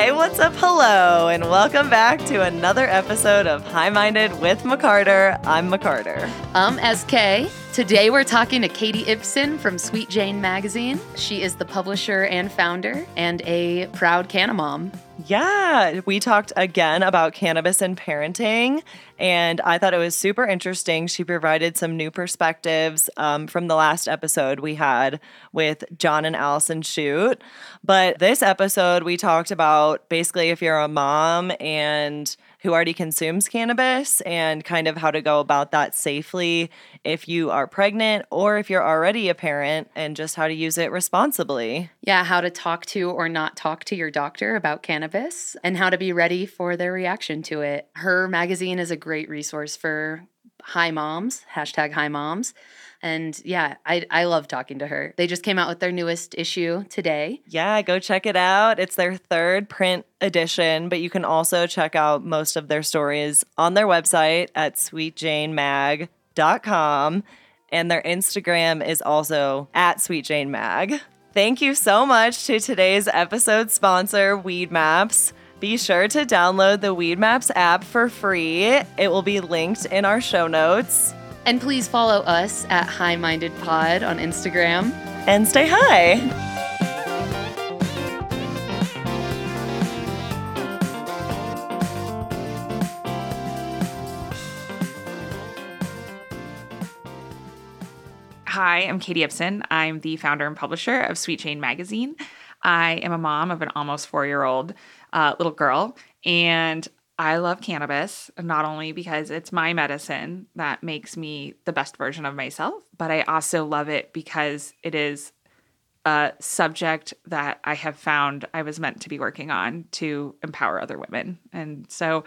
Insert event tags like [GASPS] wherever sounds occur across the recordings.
Hey, what's up? Hello, and welcome back to another episode of High Minded with McCarter. I'm McCarter. I'm SK. Today we're talking to Katie Ibsen from Sweet Jane Magazine. She is the publisher and founder and a proud Canna mom. Yeah, we talked again about cannabis and parenting, and I thought it was super interesting. She provided some new perspectives um, from the last episode we had with John and Allison Shoot. But this episode, we talked about basically if you're a mom and who already consumes cannabis and kind of how to go about that safely if you are pregnant or if you're already a parent and just how to use it responsibly. Yeah, how to talk to or not talk to your doctor about cannabis and how to be ready for their reaction to it. Her magazine is a great resource for high moms, hashtag high moms. And yeah, I, I love talking to her. They just came out with their newest issue today. Yeah, go check it out. It's their third print edition, but you can also check out most of their stories on their website at sweetjanemag.com. And their Instagram is also at sweetjanemag. Thank you so much to today's episode sponsor, Weed Maps. Be sure to download the Weed Maps app for free. It will be linked in our show notes. And please follow us at High Minded Pod on Instagram. And stay high. Hi, I'm Katie Ibsen. I'm the founder and publisher of Sweet Jane Magazine. I am a mom of an almost four year old uh, little girl, and I love cannabis, not only because it's my medicine that makes me the best version of myself, but I also love it because it is a subject that I have found I was meant to be working on to empower other women. And so,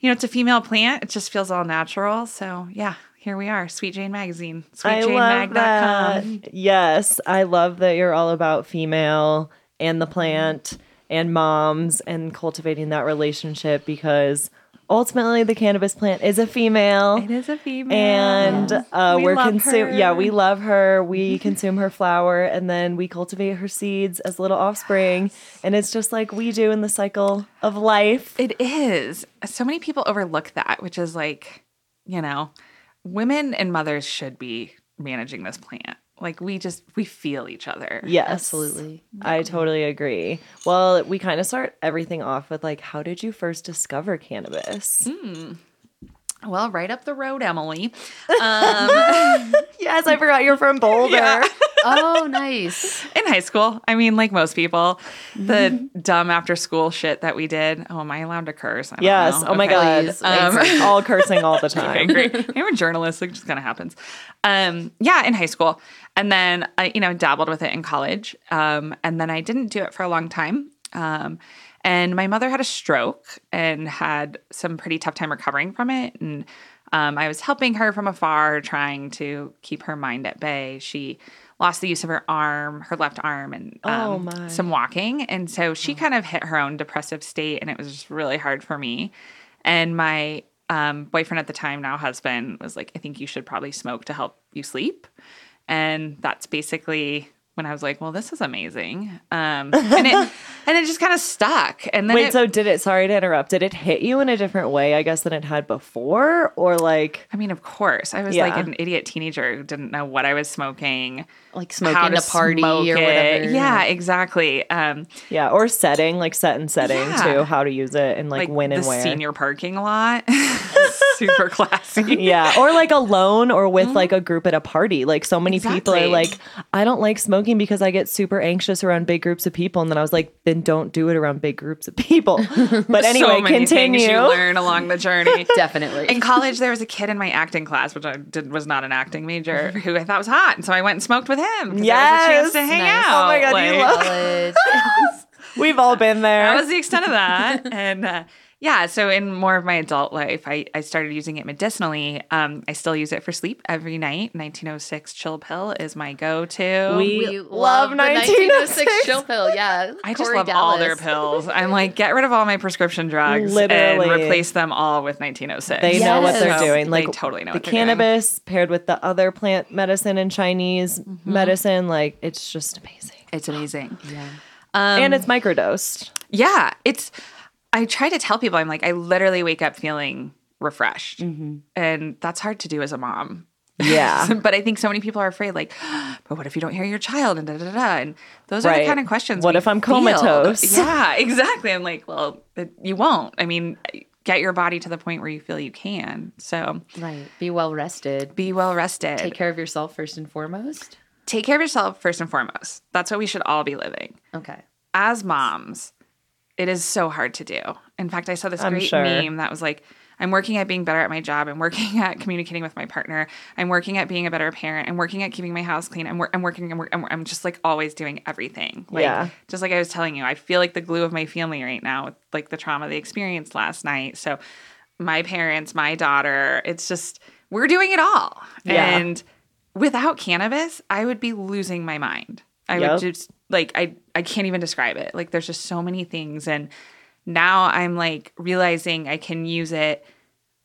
you know, it's a female plant, it just feels all natural. So, yeah, here we are, Sweet Jane Magazine, I love that. sweetjanemag.com. Yes, I love that you're all about female and the plant and moms and cultivating that relationship because ultimately the cannabis plant is a female. It is a female. And uh, We we're love consume. Yeah, we love her. We [LAUGHS] consume her flower, and then we cultivate her seeds as little offspring. And it's just like we do in the cycle of life. It is. So many people overlook that, which is like, you know, women and mothers should be managing this plant. Like we just we feel each other. Yes, Absolutely. I totally agree. Well, we kind of start everything off with like, how did you first discover cannabis? Hmm. Well, right up the road, Emily. [LAUGHS] [LAUGHS] Yes, I forgot you're from Boulder. Yeah. [LAUGHS] Oh, nice. In high school, I mean, like most people, the dumb after school shit that we did. Oh, am I allowed to curse? Yes. know. Oh my god. Um, all cursing all the Okay, time. great. I'm a journalist. It just kind of happens. Um, yeah, in high school, and then I, you know, dabbled with it in college, um, and then I didn't do it for a long time. And my mother had a stroke and had some pretty tough time recovering from it, and um, I was helping her from afar, trying to keep her mind at bay. She lost the use of her arm, her left arm, and um, Oh, some walking, and so she kind of hit her own depressive state, and it was just really hard for me. And my um, boyfriend at the time, now husband, was like, I think you should probably smoke to help you sleep. And that's basically when I was like, well, this is amazing. Um, [LAUGHS] and it and it just kind of stuck. And then Wait, it- so did it, sorry to interrupt, did it hit you in a different way, I guess, than it had before? Or like, I mean, of course, I was Yeah. like an idiot teenager who didn't know what I was smoking, Like smoking a party or it. whatever. Yeah, exactly. Um, yeah, or setting, like set and setting Yeah. too, how to use it and like, like when and where. senior parking lot, [LAUGHS] [LAUGHS] super classy. yeah, or like alone or with like a group at a party. Like so many people are Mm-hmm. Like, I don't like smoking because I get super anxious around big groups of people. And then I was like, then don't do it around big groups of people. [LAUGHS] But anyway, so many continue. you learn along the journey. [LAUGHS] Definitely. in college there was a kid in my acting class which i did was not an acting major who i thought was hot and so i went and smoked with him 'cause there was a chance to Yes. hang Nice. out Oh my God, you love-. [LAUGHS] We've all been there. that was the extent of that and uh, yeah so in more of my adult life i, I started using it medicinally um, i still use it for sleep every night 1906 chill pill is my go-to We- love the 1906 chill pill. Yeah. [LAUGHS] I just Corey love all their pills. I'm like, get rid of all my prescription drugs Literally. and replace them all with 1906. They know what they're doing. Like they totally know the what they're doing. cannabis paired with the other plant medicine and Chinese Mm-hmm. medicine. Like it's just amazing. It's amazing. Yeah. Um, and it's microdosed. yeah, it's. I try to tell people I'm like I literally wake up feeling refreshed, mm-hmm. and that's hard to do as a mom. Yeah. [LAUGHS] but I think so many people are afraid, like, [GASPS] but what if you don't hear your child? And da da da. And those are the kind of questions. What if I'm field. comatose? [LAUGHS] Yeah, exactly. I'm like, well, it, you won't. I mean, get your body to the point where you feel you can. So Right. Be well rested. be well rested. Take care of yourself first and foremost. Take care of yourself first and foremost. That's what we should all be living. Okay. As moms, it is so hard to do. In fact, I saw this I'm great sure. meme that was like, I'm working at being better at my job. I'm working [LAUGHS] at communicating with my partner. I'm working at being a better parent. I'm working at keeping my house clean. I'm, wor- I'm working. I'm, wor- I'm, I'm just like always doing everything. Like, Yeah. Just like I was telling you, I feel like the glue of my family right now with like the trauma they experienced last night. So my parents, my daughter, it's just, we're doing it all. Yeah. And without cannabis, I would be losing my mind. I Yep. would just like I I can't even describe it. Like there's just so many things and now I'm like realizing I can use it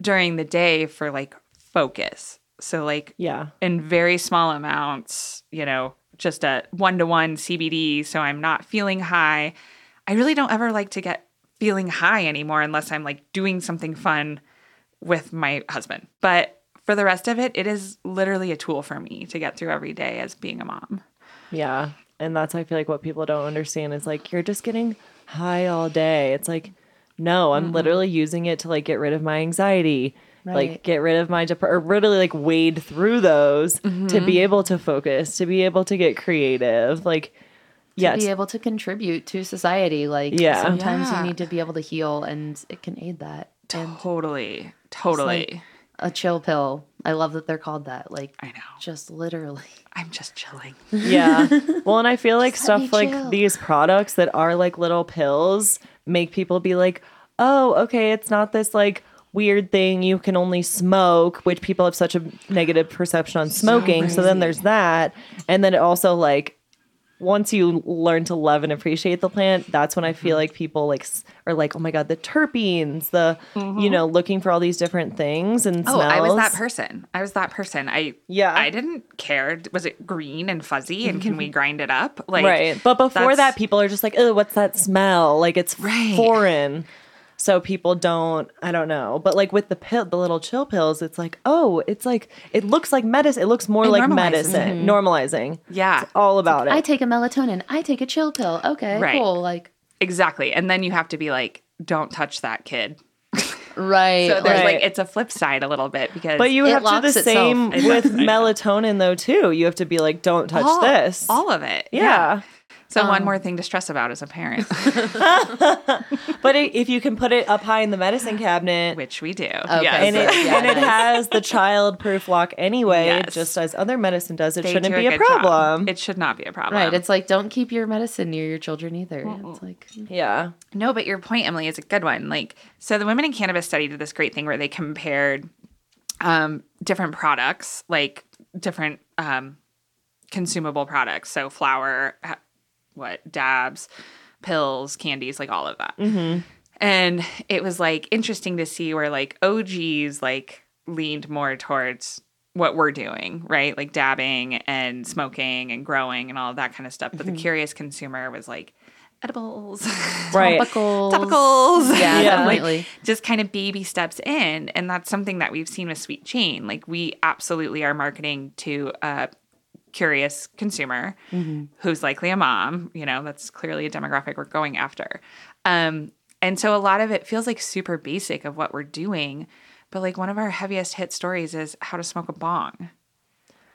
during the day for like focus. So like Yeah. in very small amounts, you know, just a one to one CBD. So I'm not feeling high. I really don't ever like to get feeling high anymore unless I'm like doing something fun with my husband. But for the rest of it, it is literally a tool for me to get through every day as being a mom. Yeah. And that's I feel like what people don't understand is like you're just getting high all day. It's like no, I'm mm-hmm. literally using it to like get rid of my anxiety. Like get rid of my dep- or really like wade through those to be mm-hmm. able to focus, to be able to get creative. Like yeah, Be able to contribute to society. Like Yeah. sometimes Yeah. you need to be able to heal and it can aid that. And Totally. Totally. like- a chill pill. I love that they're called that. Like I know. just literally. I'm just chilling. Yeah. [LAUGHS] Well, and I feel like Just stuff like chill. these products that are like little pills make people be like, oh, okay, it's not this like weird thing you can only smoke, which people have such a negative perception on smoking. So, then there's that. And then it also like, once you learn to love and appreciate the plant, that's when I feel mm-hmm. like people like are like, oh my god, the terpenes, the you mm-hmm. know, looking for all these different things and Oh, smells. I was that person. I was that person. I Yeah. I didn't care. Was it green and fuzzy? And can we mm-hmm. grind it up? Like right. But before that, people are just like, oh, what's that smell? Like it's Right. foreign. So people don't, I don't know. But like with the pill, the little chill pills, it's like, oh, it's like, it looks like medicine. It looks more It like normalizes medicine, mm-hmm. normalizing. Yeah, All about it. I take a melatonin. I take a chill pill. Okay, Right. cool. Like exactly. And then you have to be like, don't touch that kid. [LAUGHS] right. So there's Right. like it's a flip side a little bit because but you have to do the same with [LAUGHS] melatonin though too. You have to be like, don't touch all, this. all of it. yeah. So one more thing to stress about as a parent, [LAUGHS] But if you can put it up high in the medicine cabinet, which we do. Okay. Yes. and it Yeah, [LAUGHS] and it has the child proof lock anyway, Yes. just as other medicine does. It They shouldn't do be a good job. problem. It should not be a problem. right. It's like don't keep your medicine near your children either. It's like yeah. No, but your point, Emily, is a good one. Like, so the Women in Cannabis study did this great thing where they compared um, different products, like different um, consumable products. So flour, ha- what dabs, pills, candies, like all of that. Mm-hmm. And it was like interesting to see where like OGs like leaned more towards what we're doing, right? Like dabbing and smoking and growing and all of that kind of stuff. But the mm-hmm. curious consumer was like edibles. [LAUGHS] Right. topicals. topicals. [LAUGHS] Yeah, Yeah. definitely. just kind of baby steps in. And that's something that we've seen with Sweet Jane. Like we absolutely are marketing to a curious consumer who's likely a mom. You know, that's clearly a demographic we're going after. Um, and so a lot of it feels like super basic of what we're doing. But like one of our heaviest hit stories is how to smoke a bong.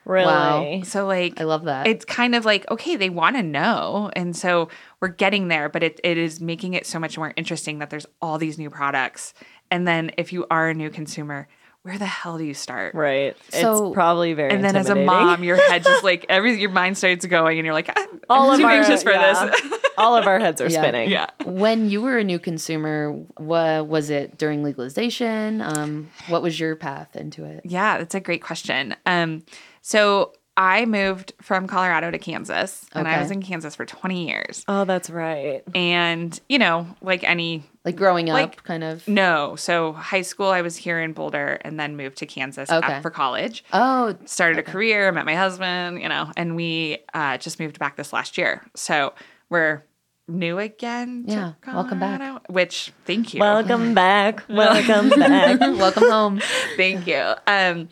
Really? Wow. So like I love that. it's kind of like okay they want to know and so we're getting there but it, it is making it so much more interesting that there's all these new products and then if you are a new consumer where the hell do you start Right. So- it's probably very and then as a mom your head just [LAUGHS] like every your mind starts going and you're like I'm all of too our, anxious for yeah. this all of our heads are [LAUGHS] Yeah. spinning. yeah when you were a new consumer, what was it during legalization? Um, what was your path into it? yeah that's a great question um so I moved from Colorado to Kansas and I was in Kansas for 20 years Oh, that's right. and you know like any Like growing up, Like- kind of. No. So high school, I was here in Boulder and then moved to Kansas Okay. for college. Oh, Started a career, met my husband, you know, and we uh, just moved back this last year. So we're new again. to Yeah, welcome back. Which thank you. Welcome [LAUGHS] back. Welcome back. [LAUGHS] Welcome home. Thank you. Um,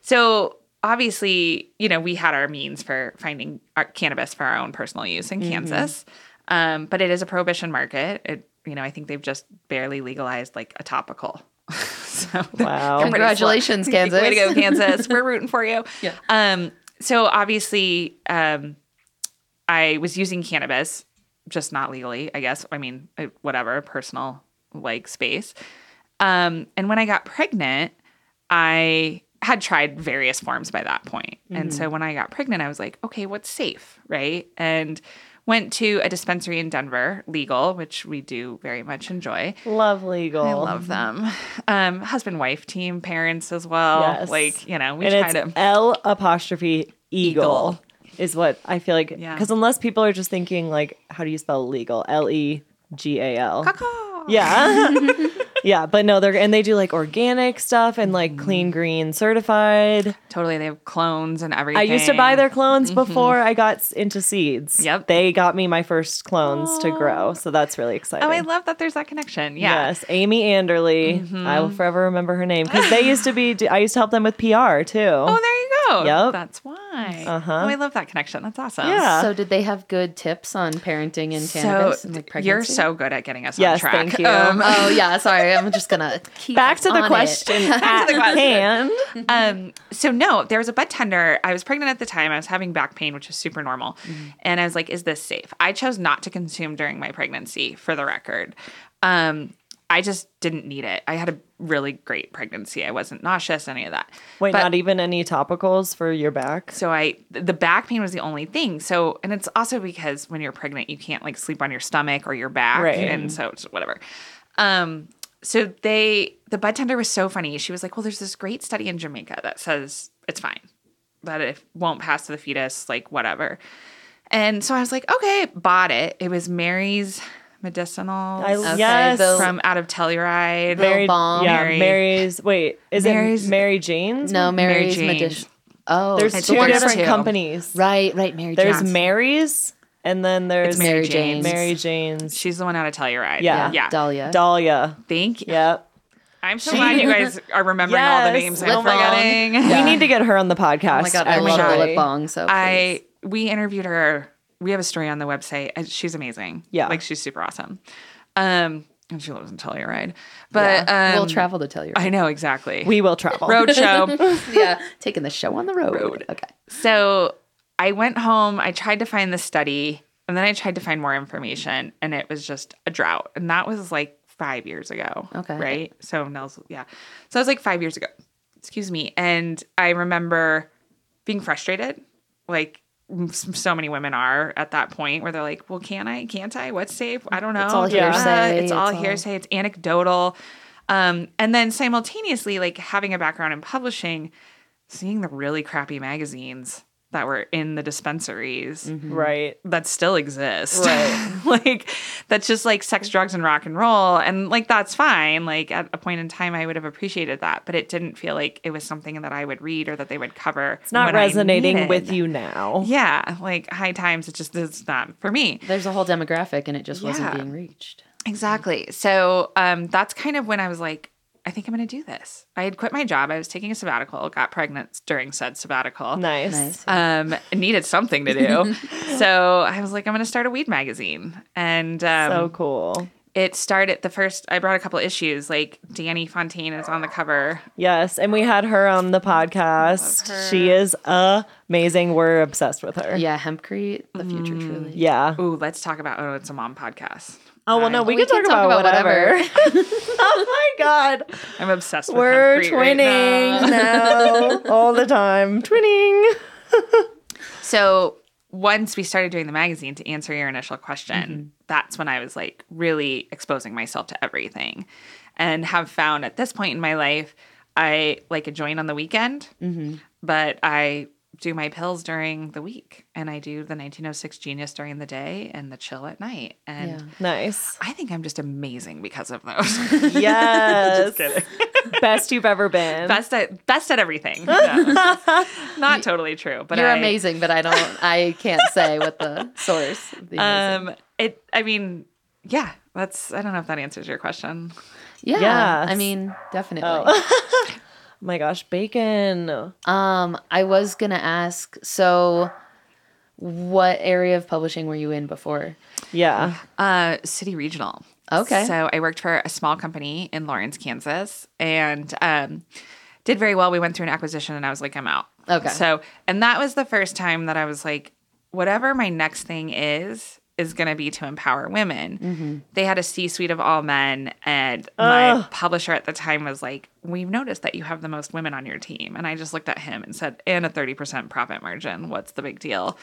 so obviously, you know, we had our means for finding our cannabis for our own personal use in Kansas, um, but it is a prohibition market. It, you know, I think they've just barely legalized like a topical. [LAUGHS] so Wow. Congratulations, slow. Kansas. [LAUGHS] Way to go, Kansas. [LAUGHS] We're rooting for you. Yeah. Um, so obviously, um, I was using cannabis, just not legally, I guess. I mean, uh, whatever, personal like space. Um, and when I got pregnant, I had tried various forms by that point. And so when I got pregnant, I was like, okay, what's safe? Right. And went to a dispensary in Denver, legal, which we do very much enjoy. Love legal. I love them. Um, husband, wife, team, parents as well. Yes. Like, you know, we and try it's to. L apostrophe eagle, Eagle. is what I feel like. Yeah. Because unless people are just thinking like, how do you spell legal? L e g a l. Yeah. [LAUGHS] yeah, but no, they're and they do like organic stuff and like Mm. clean green certified. Totally. They have clones and everything. I used to buy their clones before I got into seeds. Mm-hmm. Yep. They got me my first clones to grow, so that's really exciting. Oh, I love that there's that connection. Yeah. Mm-hmm. Yes, Amy Anderly. I will forever remember her name because they used to be. I used to help them with PR too. Oh, there you go. Yep. That's why. Uh-huh. Oh, I love that connection. That's awesome. Yeah. So, did they have good tips on parenting and So cannabis and like pregnancy? you're so good at getting us on Yes, track. thank you. Um, Oh [LAUGHS] yeah, sorry. I'm just gonna keep Back to the it. question [LAUGHS] at to the question. hand. um, so no, there was a bud tender. I was pregnant at the time. I was having back pain, which is super normal. Mm-hmm. And I was like, is this safe? I chose not to consume during my pregnancy for the record. Um, I just didn't need it. I had a really great pregnancy. I wasn't nauseous, any of that. Wait, But- not even any topicals for your back? So I the back pain was the only thing. So and it's also because when you're pregnant you can't like sleep on your stomach or your back Right. and so it's whatever. Um so they the bud tender was so funny. She was like, "Well, there's this great study in Jamaica that says it's fine. That it won't pass to the fetus like whatever." And so I was like, "Okay, bought it. It was Mary's medicinal I, Okay, yes. the- from out of Telluride. Mary- balm. Yeah, Mary- Mary's. Wait, is Mary's- it Mary Jane's? No, Mary's Jane's. medicinal. Oh, There's two one different two. companies. right, right. Mary. There's Jane's. Mary's, and then there's Mary Mary Jane's. Jane's. Mary Jane's. She's the one out of Telluride. Yeah. Yeah. Dahlia. Dahlia. Thank you. Yep. I'm so glad you guys [LAUGHS] are remembering all the Yes. names I'm oh Lip balm. forgetting. Yeah. We need to get her on the podcast. oh my god, I love the actually. lip balm. So I we interviewed her. We have a story on the website. Uh, She's amazing. Yeah. like she's super awesome. Um, and she lives in Telluride. But yeah. um, we'll travel to tell you. I know exactly. We will travel. road show. [LAUGHS] yeah, taking the show on the road. Road. Okay. so I went home. I tried to find the study, and then I tried to find more information, and it was just a drought. And that was like five years ago. Okay. right. So Nels, yeah. So it was like five years ago. Excuse me. And I remember being frustrated, like so many women are at that point where they're like, "Well, can I? Can't I? What's safe? I don't know." It's all hearsay. It's all It's all- hearsay. It's anecdotal. Um, and then simultaneously, like having a background in publishing, seeing the really crappy magazines that were in the dispensaries Right. that still exist. Right. [LAUGHS] like that's just like sex, drugs, and rock and roll. And like that's fine. Like at a point in time I would have appreciated that. But it didn't feel like it was something that I would read or that they would cover. It's not resonating with you now. Yeah. Like high times, it just it's not for me. There's a whole demographic, and it just Yeah. wasn't being reached. Exactly. So um, that's kind of when I was like, I think I'm going to do this. I had quit my job. I was taking a sabbatical, got pregnant during said sabbatical. Nice. Nice. Um, needed something to do. [LAUGHS] so I was like, I'm going to start a weed magazine. And um, So cool. it started the first, I brought a couple issues. Like Danny Fontaine is on the cover. Yes, and we had her on the podcast. She is amazing. We're obsessed with her. Yeah, hempcrete, the future truly. Yeah. Ooh, let's talk about, oh, it's a mom podcast. Oh well, no, we, We can, can talk, talk about, about whatever. [LAUGHS] [LAUGHS] oh my god, I'm obsessed with we're hempcrete right twinning now. now all the time. [LAUGHS] Twinning. So once we started doing the magazine to answer your initial question, mm-hmm. that's when I was like really exposing myself to everything and have found at this point in my life, I like a joint on the weekend, mm-hmm. but I do my pills during the week and I do the 1906 genius during the day and the chill at night. And Yeah. Nice. I think I'm just amazing because of those. [LAUGHS] Yes. kidding. [LAUGHS] Best you've ever been. best at best at everything. [LAUGHS] No. Not totally true, but You're I, amazing, but I don't. I can't say what the source. Of the. Um, it. I mean, yeah. That's. I don't know if that answers your question. Yeah. Yes. I mean, definitely. Oh my gosh, bacon. Um, I was gonna ask, so what area of publishing were you in before? Yeah. Uh, City Regional. Okay. So I worked for a small company in Lawrence, Kansas, and um, did very well. We went through an acquisition, and I was like, I'm out. Okay. So, and that was the first time that I was like, whatever my next thing is, is going to be to empower women. Mm-hmm. They had a C suite of all men, and my publisher at the time was like, We've noticed that you have the most women on your team. And I just looked at him and said, And a 30% profit margin. What's the big deal?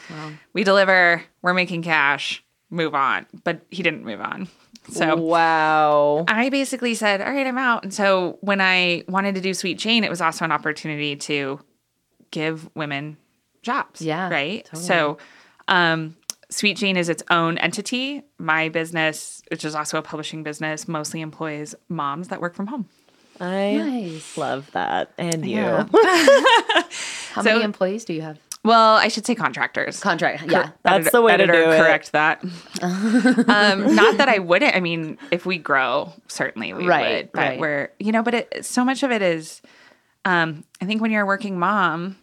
We deliver, we're making cash, move on. But he didn't move on. So, wow. I basically said, All right, I'm out. And so when I wanted to do Sweet Jane, it was also an opportunity to give women jobs. Yeah, Right. totally. So um Sweet Jane is its own entity. My business, which is also a publishing business, mostly employs moms that work from home. I Nice. love that. And you. Yeah. [LAUGHS] How So- many employees do you have? Well, I should say contractors. Contract. Yeah. That's the way to editor, do it. correct that. [LAUGHS] um, not that I wouldn't. I mean, if we grow, certainly we Right, would. But right. we're, you know, but it, so much of it is, um, I think when you're a working mom,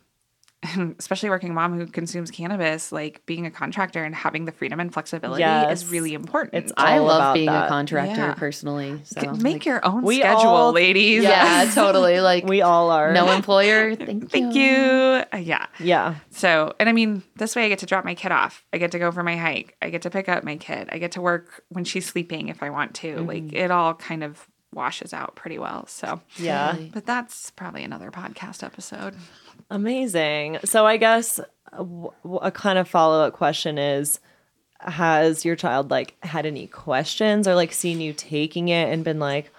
[LAUGHS] especially working mom who consumes cannabis, like being a contractor and having the freedom and flexibility Yes. is really important. It's I love being that. a contractor Yeah. personally. So Make like- your own We schedule, all- ladies. Yeah, [LAUGHS] totally. Like We all are. no employer. [LAUGHS] Thank you. Thank you. Uh, yeah. Yeah. So, and I mean, this way I get to drop my kid off. I get to go for my hike. I get to pick up my kid. I get to work when she's sleeping if I want to. Like it all kind of washes out pretty well. So, Yeah. But that's probably another podcast episode. Amazing. So I guess a kind of follow up question is has your child like had any questions or like seen you taking it and been like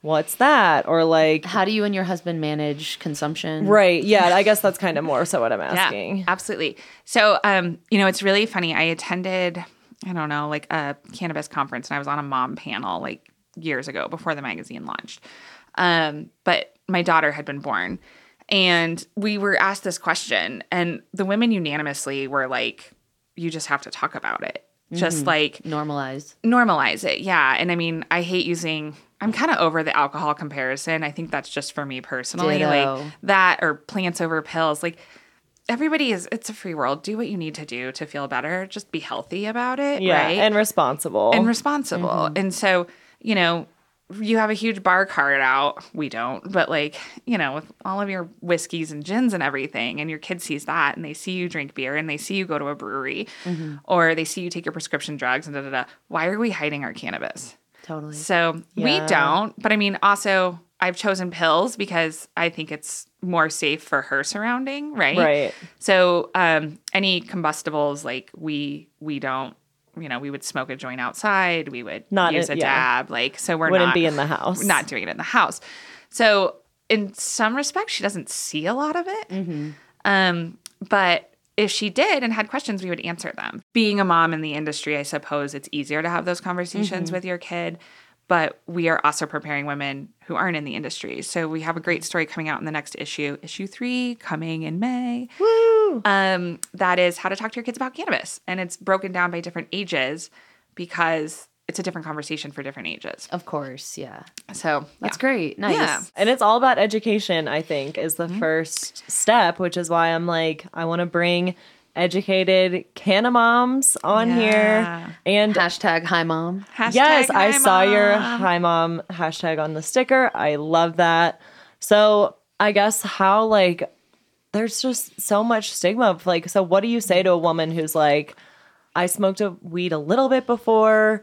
what's that or like How do you and your husband manage consumption? right yeah i guess that's kind of [LAUGHS] more so what i'm asking Yeah, absolutely. So, um, you know, it's really funny. I attended, I don't know, like a cannabis conference, and I was on a mom panel like years ago before the magazine launched. Um, but my daughter had been born, and we were asked this question, and the women unanimously were like, "You just have to talk about it." Just mm-hmm. like Normalized. normalize it. Yeah. And I mean, I hate using I'm kind of over the alcohol comparison. I think that's just for me personally. Ditto. Like that or plants over pills. Like everybody is it's a free world. Do what you need to do to feel better. Just be healthy about it. yeah Right. and responsible and responsible. Mm-hmm. And so, you know, you have a huge bar card out. We don't, but like, you know, with all of your whiskeys and gins and everything, and your kid sees that and they see you drink beer and they see you go to a brewery or they see you take your prescription drugs and da da da. Why are we hiding our cannabis? Totally. So we don't. But I mean, also, I've chosen pills because I think it's more safe for her surrounding, right? right So um, any combustibles, like we we don't, you know, we would smoke a joint outside. We would Not use in- a yeah. dab, like so we're wouldn't not be in the house not doing it in the house. So in some respects, she doesn't see a lot of it. Mm-hmm. Um, but if she did and had questions, we would answer them. Being a mom in the industry, I suppose it's easier to have those conversations Mm-hmm. with your kid. But we are also preparing women who aren't in the industry. So we have a great story coming out in the next issue, issue three, coming in May. Woo! Um, that is how to talk to your kids about cannabis. And it's broken down by different ages because it's a different conversation for different ages. Of course. Yeah. So That's yeah. great. Nice. Yeah. And it's all about education, I think, is the first step, which is why I'm like, I want to bring educated canna moms on Yeah. here. And Hashtag hi mom. Hashtag yes, I hi, saw your hi mom hashtag on the sticker. I love that. So I guess how like there's just so much stigma of like, so what do you say to a woman who's like, I smoked a weed a little bit before,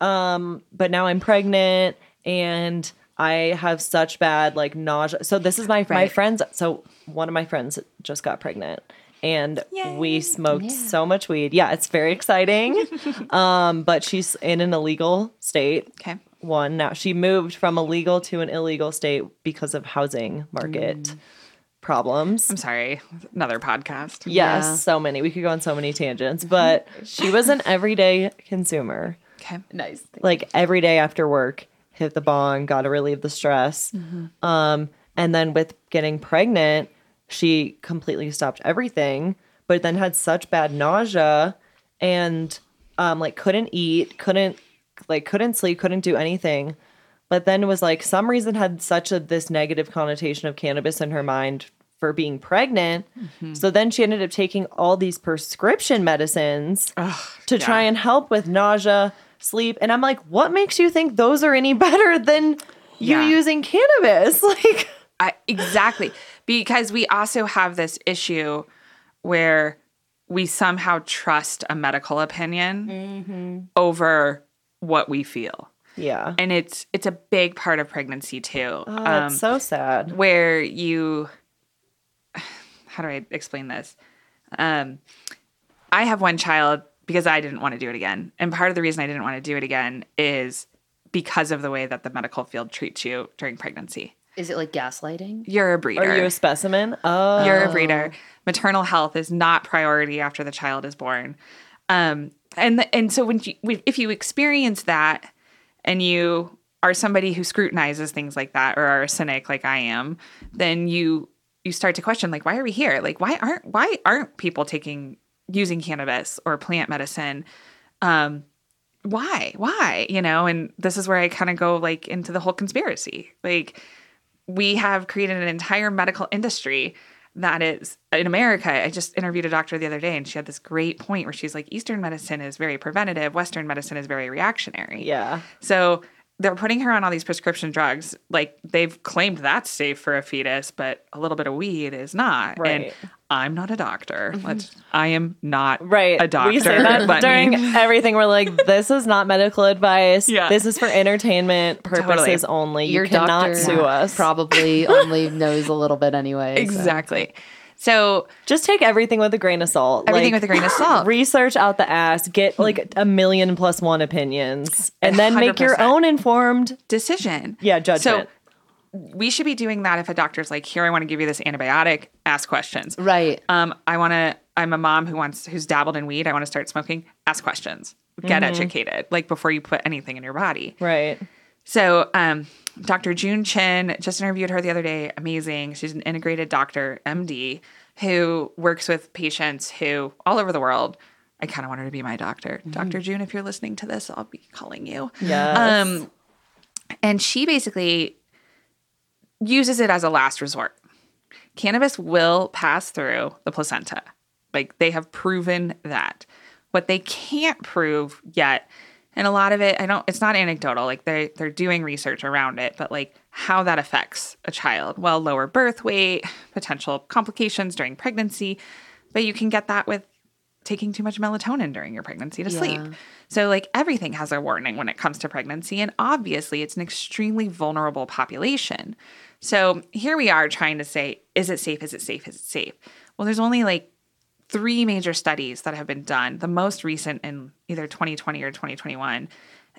um, but now I'm pregnant and I have such bad like nausea. So this is my my friends. So one of my friends just got pregnant, and we smoked Yeah. so much weed. Yeah, it's very exciting. [LAUGHS] um, but she's in an illegal state. Okay. One now she moved from a legal to an illegal state because of housing market Mm. problems. I'm sorry. Another podcast. Yes, Yeah. so many. We could go on so many tangents, but she was an everyday consumer. Okay. Nice. Like every day after work, hit the bong, got to relieve the stress. Um, and then with getting pregnant, she completely stopped everything, but then had such bad nausea and um, like couldn't eat, couldn't like couldn't sleep, couldn't do anything. But then was like some reason had such a this negative connotation of cannabis in her mind for being pregnant. So then she ended up taking all these prescription medicines to try and help with nausea, sleep. And I'm like, what makes you think those are any [LAUGHS] better than you using cannabis? [LAUGHS] Like I, exactly. Because we also have this issue where we somehow trust a medical opinion over what we feel. Yeah. And it's it's a big part of pregnancy too. Oh, it's so sad. where you how do I explain this? Um, I have one child because I didn't want to do it again. And part of the reason I didn't want to do it again is because of the way that the medical field treats you during pregnancy. Is it like gaslighting? You're a breeder. Are you a specimen? Oh, You're a breeder. Maternal health is not priority after the child is born. Um, and the, and so when you if you experience that and you are somebody who scrutinizes things like that or are a cynic like I am, then you you start to question like why are we here? Like why aren't why aren't people taking using cannabis or plant medicine? Um, why? Why? You know, and this is where I kind of go like into the whole conspiracy. Like we have created an entire medical industry that is in America. I just interviewed a doctor the other day and she had this great point where she's like, Eastern medicine is very preventative, Western medicine is very reactionary. Yeah. So they're putting her on all these prescription drugs. Like they've claimed that's safe for a fetus, but a little bit of weed is not. Right. And I'm not a doctor. Mhm. Let's, I am not Right. a doctor. We say that [LAUGHS] let during me- everything. We're like, [LAUGHS] this is not medical advice. Yeah. This is for entertainment purposes Totally. only. Your you cannot doctor sue us. Probably only [LAUGHS] knows a little bit anyway. exactly. So So just take everything with a grain of salt. everything Like, with a grain of salt. [LAUGHS] research out the ass, get like a million plus one opinions, and then make your own informed decision. yeah judgment. So we should be doing that if a doctor's like, here, I want to give you this antibiotic, ask questions. Right. Um, I want to, I'm a mom who wants, who's dabbled in weed. I want to start smoking, ask questions, get educated, like before you put anything in your body. right. So, um, Dr. June Chin, just interviewed her the other day. Amazing. She's an integrated doctor, MD, who works with patients who all over the world. I kind of want her to be my doctor. Dr. June, if you're listening to this, I'll be calling you. Yes. Um, and she basically uses it as a last resort. Cannabis will pass through the placenta. Like they have proven that. What they can't prove yet, and a lot of it, I don't it's not anecdotal, like they they're doing research around it, but like how that affects a child. Well, lower birth weight, potential complications during pregnancy, but you can get that with taking too much melatonin during your pregnancy to sleep. So, like, everything has a warning when it comes to pregnancy. And obviously, it's an extremely vulnerable population. So, here we are trying to say, is it safe? Is it safe? Is it safe? Well, there's only like three major studies that have been done, the most recent in either 2020 or 2021,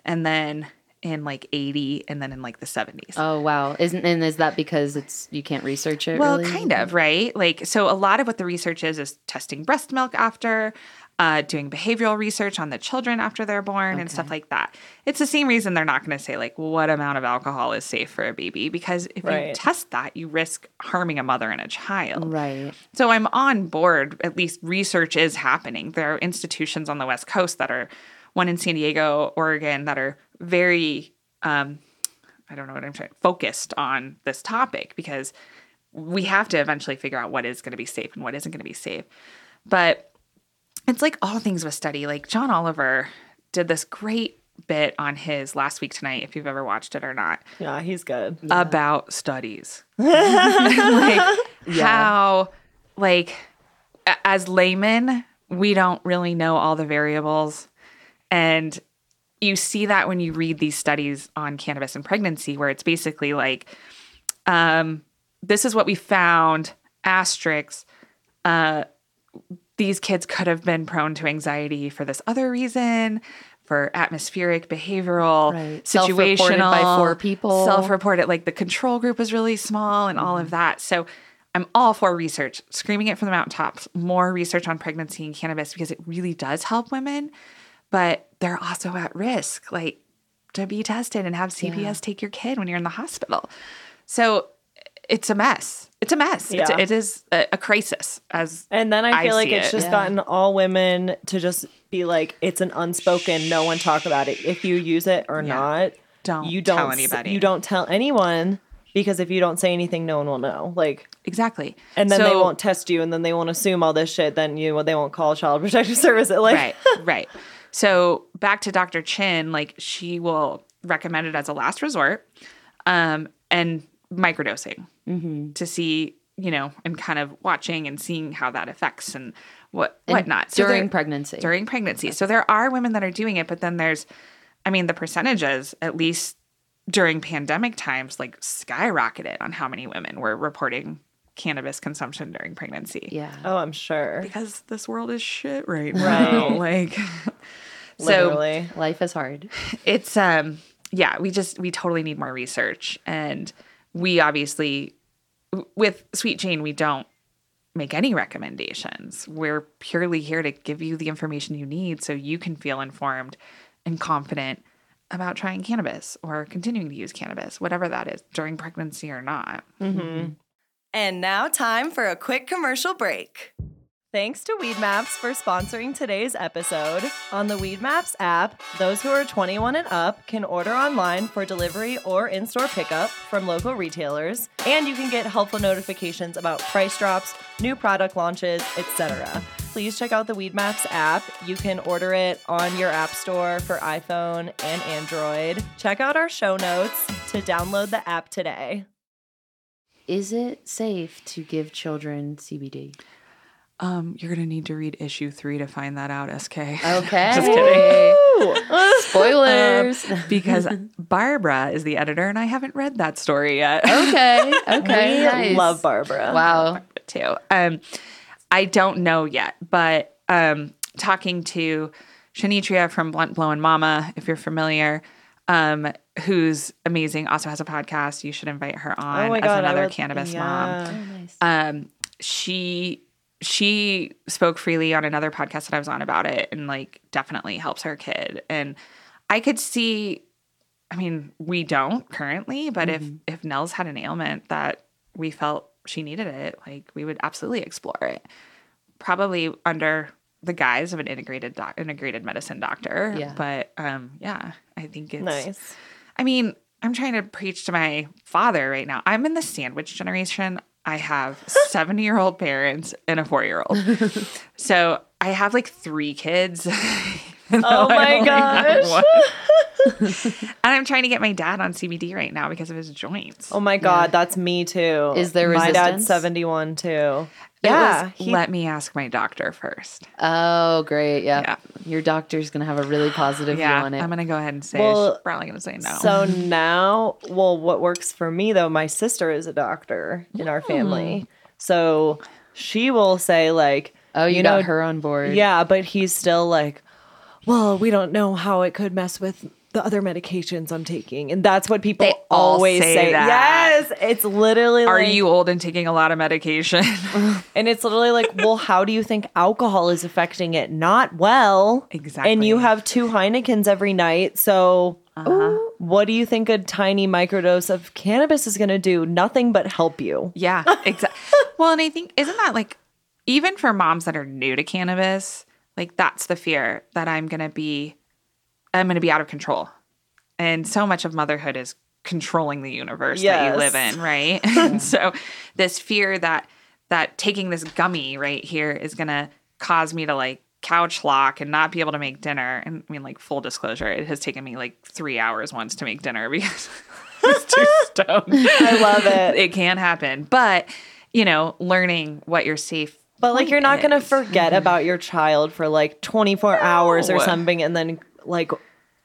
and then in like 80, and then in like the 70s. Oh wow. Isn't and is that because it's you can't research it? Well, really? kind of, right? Like, so a lot of what the research is is testing breast milk after, uh, doing behavioral research on the children after they're born and stuff like that. It's the same reason they're not going to say, like, what amount of alcohol is safe for a baby, because if you test that, you risk harming a mother and a child. Right. So I'm on board. At least research is happening. There are institutions on the West Coast that are, one in San Diego, Oregon, that are very, um, I don't know what I'm trying, focused on this topic because we have to eventually figure out what is going to be safe and what isn't going to be safe. But it's like all things with study. Like John Oliver did this great bit on his last week tonight, if you've ever watched it or not Yeah, he's good. about studies. [LAUGHS] [LAUGHS] like how like as laymen, we don't really know all the variables and you see that when you read these studies on cannabis and pregnancy where it's basically like um this is what we found asterisks uh these kids could have been prone to anxiety for this other reason for atmospheric behavioral Right. situational Self-reported by four people. self-reported like the control group was really small and all of mm-hmm. that so i'm all for research screaming it from the mountaintops more research on pregnancy and cannabis because it really does help women but they're also at risk like to be tested and have cps take your kid when you're in the hospital so it's a mess. It's a mess. It's, Yeah. it is a, a crisis. As And then I I feel like it's it. just Yeah. gotten all women to just be like, it's an unspoken, no one talk about it. If you use it or Yeah. not, Don't you don't tell anybody. You don't tell anyone because if you don't say anything, no one will know. Like, exactly, and then they won't test you, and then they won't assume all this shit. Then you they won't call child protective [LAUGHS] services. Like, right, right. So back to Dr. Chin, like she will recommend it as a last resort, um, and microdosing to see, you know, and kind of watching and seeing how that affects and what whatnot. So during pregnancy. during pregnancy. So there are women that are doing it, but then there's, I mean, the percentages, at least during pandemic times, like skyrocketed on how many women were reporting cannabis consumption during pregnancy. yeah. oh, I'm sure. Because this world is shit right now. [LAUGHS] Like, [LAUGHS] so Literally. Life is hard. it's um yeah we just we totally need more research and we obviously with sweet jane we don't make any recommendations. We're purely here to give you the information you need so you can feel informed and confident about trying cannabis or continuing to use cannabis whatever that is during pregnancy or not. Mm-hmm. And now, time for a quick commercial break. Thanks to Weed Maps for sponsoring today's episode. On the Weed Maps app, those who are 21 and up can order online for delivery or in store pickup from local retailers, and you can get helpful notifications about price drops, new product launches, etc. Please check out the Weed Maps app. You can order it on your app store for iPhone and Android. Check out our show notes to download the app today. Is it safe to give children CBD? Um you're gonna need to read issue three to find that out sk Okay. [LAUGHS] just kidding [LAUGHS] Spoilers. because Barbara is the editor, and I haven't read that story yet. okay. [LAUGHS] Okay. we nice. love Barbara. Wow. Barbara too. Um, I don't know yet, but um, talking to Shanitria from Blunt Blowin' Mama, if you're familiar, um, who's amazing, also has a podcast. You should invite her on Oh my as God, I another would- cannabis mom. Oh, nice. Um, she she spoke freely on another podcast that I was on about it, and like definitely helps her kid. And I could see, I mean, we don't currently, but if if Nels had an ailment that we felt she needed it, like we would absolutely explore it. Probably under the guise of an integrated doc, integrated medicine doctor. Yeah. But um, yeah, I think it's Nice. I mean, I'm trying to preach to my father right now. I'm in the sandwich generation. I have [LAUGHS] 70 year old parents and a four year old. [LAUGHS] so I have like three kids. [LAUGHS] [LAUGHS] even Oh though my gosh. [LAUGHS] [LAUGHS] and I'm trying to get my dad on CBD right now because of his joints. Oh my god, that's me too. Is there My dad's resistance? 71 too. Yeah. was, he- let me ask my doctor first. Oh, great. Yeah. Yeah. Your doctor's going to have a really positive Yeah, view on it. I'm gonna go ahead and say Well, she's probably gonna say no. So now, well, what works for me though, my sister is a doctor in our family. Hmm. So she will say, like, oh, you, you got know, her on board. yeah, but he's still like, well, we don't know how it could mess with the other medications I'm taking. And that's what people They always say say. that. Yes. It's literally Are like, you old and taking a lot of medication? [LAUGHS] [LAUGHS] And it's literally like, well, how do you think alcohol is affecting it? Not well. Exactly. And you have two Heinekens every night. So Uh-huh. what do you think a tiny microdose of cannabis is going to do? Nothing but help you. Yeah, exactly. [LAUGHS] well, and I think isn't that like even for moms that are new to cannabis, like that's the fear that I'm going to be I'm going to be out of control. And so much of motherhood is controlling the universe that you live in, right? [LAUGHS] and so this fear that that taking this gummy right here is going to cause me to like couch lock and not be able to make dinner. And I mean like full disclosure, it has taken me like 3 hours once to make dinner [LAUGHS] because I was too [LAUGHS] stoned I love it. it can happen. But, you know, learning what your safe But like, you're not going to forget mm-hmm. about your child for like 24 hours or No. something and then like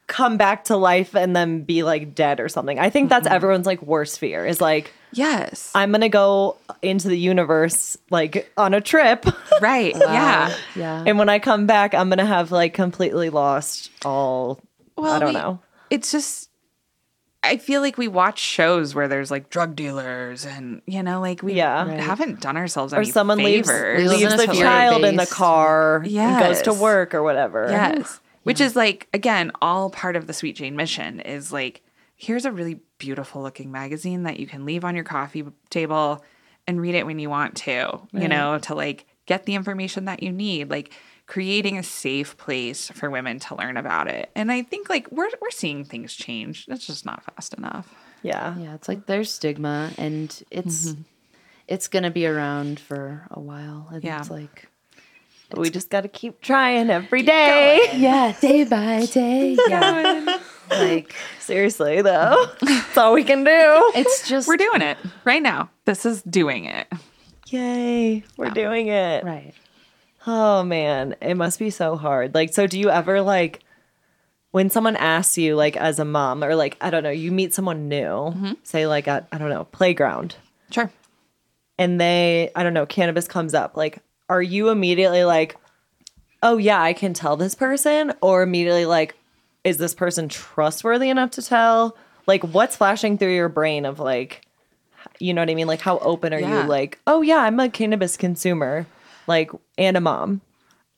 come back to life and then be like dead or something. I think that's mm-hmm. everyone's like worst fear is like, Yes. I'm going to go into the universe like on a trip. right. [LAUGHS] Uh, yeah. Yeah. And when I come back, I'm gonna have like completely lost all. Well, I don't we- know. It's just I feel like we watch shows where there's like drug dealers and you know, like we Yeah. Right. haven't done ourselves Or any someone leaves, favors. We live leaves the a fear child in the based- car and goes to work or whatever. Yes. Which is like, again, all part of the Sweet Jane mission is like, here's a really beautiful looking magazine that you can leave on your coffee table and read it when you want to, you know, to like get the information that you need. Like creating a safe place for women to learn about it. And I think like we're we're seeing things change. It's just not fast enough. Yeah. Yeah, it's like there's stigma and it's mm-hmm. it's gonna be around for a while. And Yeah. it's like We just got to keep trying every day. Yeah, day by day. [LAUGHS] Yeah. like Seriously, though. [LAUGHS] That's all we can do. it's just We're doing it right now. This is doing it. Yay. We're doing it. right. Oh man, it must be so hard. Like, so do you ever like when someone asks you, like, as a mom, or like, I don't know, you meet someone new, mm-hmm. say like at I don't know, playground, Sure. and they, I don't know, cannabis comes up, like, are you immediately like, oh yeah, I can tell this person, or immediately like, is this person trustworthy enough to tell? Like, what's flashing through your brain of like, you know what I mean? Like, how open are Yeah. you? Like, oh yeah, I'm a cannabis consumer, like, and a mom.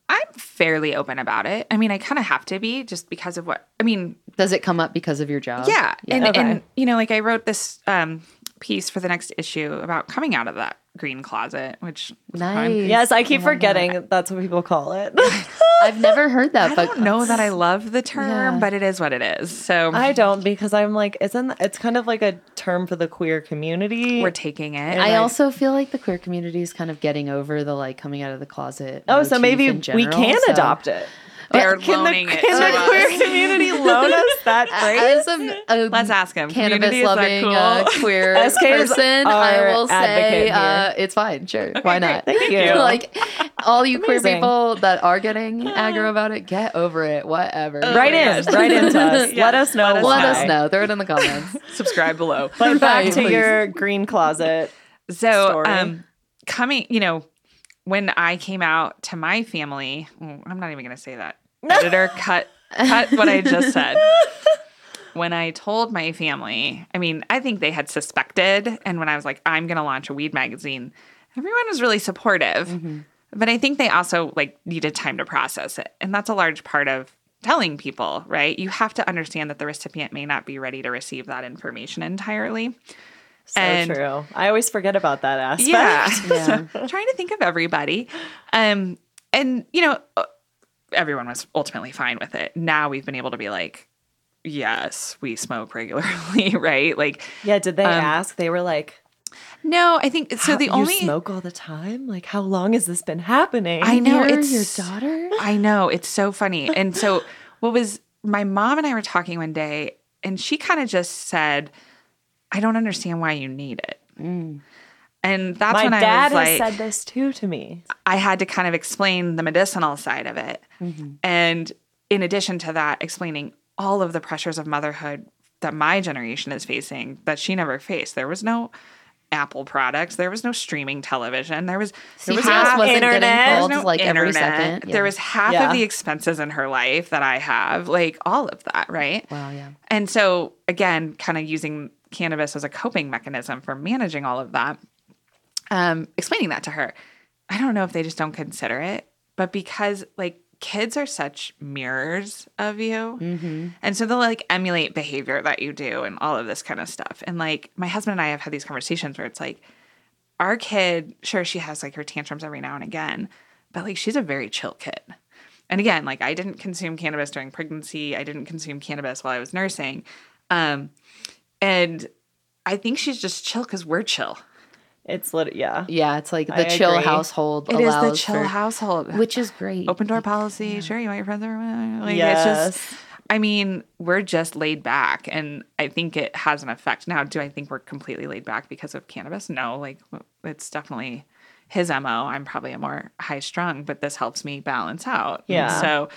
I'm fairly open about it. I mean, I kind of have to be just because of what I mean. Does it come up because of your job? Yeah, and Okay. and you know, like I wrote this um, piece for the next issue about coming out of that green closet, which Nice. Yes, I keep forgetting that's what people call it. [LAUGHS] I've never heard that, I but don't know that I love the term, Yeah. but it is what it is. So I don't because I'm like, isn't it's kind of like a term for the queer community? we're taking it. I also feel like the queer community is kind of getting over the like coming out of the closet. oh, so maybe in we can so- adopt it. They're Can the, it can to the us. queer community loan us that [LAUGHS] phrase? As a, a Let's ask him. cannabis Community, is that loving cool? uh, [LAUGHS] queer [LAUGHS] SK person, I will say advocate uh, it's fine. Sure, why not? Thank you. like all you queer people that are getting aggro about it, get over it. Whatever. Right in, right into us. Yeah, Let us know. let us Let us know. Throw it in the comments. Subscribe below. But back Right, to please. your green closet. So, story. um, coming, you know, when I came out to my family, oh, I'm not even going to say that. [LAUGHS] Editor, cut, cut what I just said. [LAUGHS] When I told my family, I mean, I think they had suspected. And when I was like, I'm going to launch a weed magazine, everyone was really supportive. But I think they also like needed time to process it. And that's a large part of telling people, right? You have to understand that the recipient may not be ready to receive that information entirely. So And- true. I always forget about that aspect. Yeah. [LAUGHS] Yeah. Trying to think of everybody. Um, and you know, everyone was ultimately fine with it. Now we've been able to be like, yes, we smoke regularly, [LAUGHS] right? Like, Yeah. Did they Um, ask? They were like, no, I think so. "How- The you only smoke all the time. Like, how long has this been happening? I know You're it's your daughter. I know it's so funny. And so, [LAUGHS] what was my mom and I were talking one day, and she kind of just said, "I don't understand why you need it." And that's My when I was has like, said this too to me. I had to kind of explain the medicinal side of it. Mm-hmm. And in addition to that, explaining all of the pressures of motherhood that my generation is facing that she never faced. There was no Apple products, there was no streaming television, there was, there was half- wasn't internet. getting There's called no like every internet. second. Yeah. There was half Yeah. of the expenses in her life that I have, like all of that, right? wow, yeah. And so, again, kind of using cannabis as a coping mechanism for managing all of that, um, explaining that to her. I don't know if they just don't consider it, but because like kids are such mirrors of you. And so they'll like emulate behavior that you do and all of this kind of stuff. And like my husband and I have had these conversations where it's like, our kid, sure, she has like her tantrums every now and again, but like she's a very chill kid. And again, like I didn't consume cannabis during pregnancy. I didn't consume cannabis while I was nursing. Um, and I think she's just chill because we're chill. It's lit. Yeah. Yeah, it's like the I chill agree. household It is allows the chill for- household. which is great. Open door policy. Sure, you want your friends over. Like, yes. It's just, I mean, we're just laid back, and I think it has an effect. Now, do I think we're completely laid back because of cannabis? No, like it's definitely his mo. I'm probably a more high strung, but this helps me balance out. And Yeah. so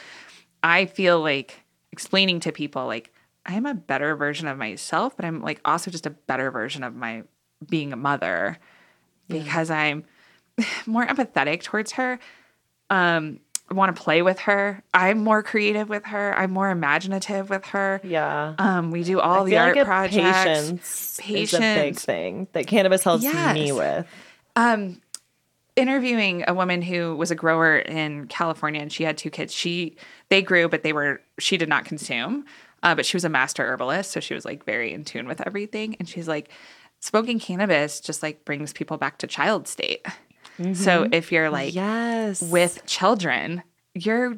I feel like explaining to people like I'm a better version of myself, but I'm like also just a better version of my being a mother because I'm [LAUGHS] more empathetic towards her. Um, I want to play with her. I'm more creative with her. I'm more imaginative with her. yeah. Um, we do all I the art like projects. Patience, is a big Patience. thing that cannabis helps me with. um interviewing a woman who was a grower in California and she had two kids. She they grew but they were she did not consume. uh, but she was a master herbalist, so she was like very in tune with everything. And she's like, smoking cannabis just like brings people back to child state. So mm-hmm. if you're like yes. with children, you're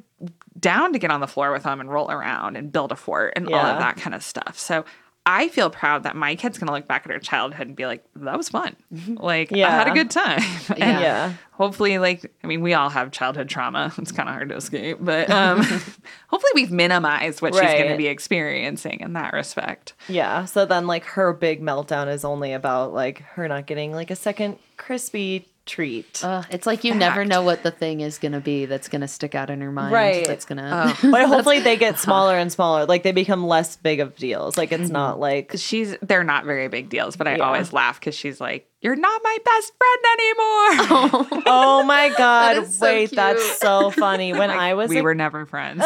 down to get on the floor with them and roll around and build a fort and all of that kind of stuff. So I feel proud that my kid's gonna look back at her childhood and be like, that was fun. Like I had a good time. [LAUGHS] And Yeah. yeah. hopefully like I mean we all have childhood trauma. [LAUGHS] It's kind of hard to escape, but um [LAUGHS] hopefully we've minimized what she's gonna be experiencing in that respect. Yeah. So then like her big meltdown is only about like her not getting like a second crispy treat. Uh, it's like you never know what the thing is going to be that's going to stick out in her mind. Right. That's going [LAUGHS] to. but hopefully they get [LAUGHS] smaller and smaller. Like they become less big of deals. Like it's not like She's they're not very big deals, but I Yeah. always laugh because she's like, You're not my best friend anymore. [LAUGHS] Oh my [LAUGHS] god, is so wait, that's so funny. When [LAUGHS] I was we a- were never friends.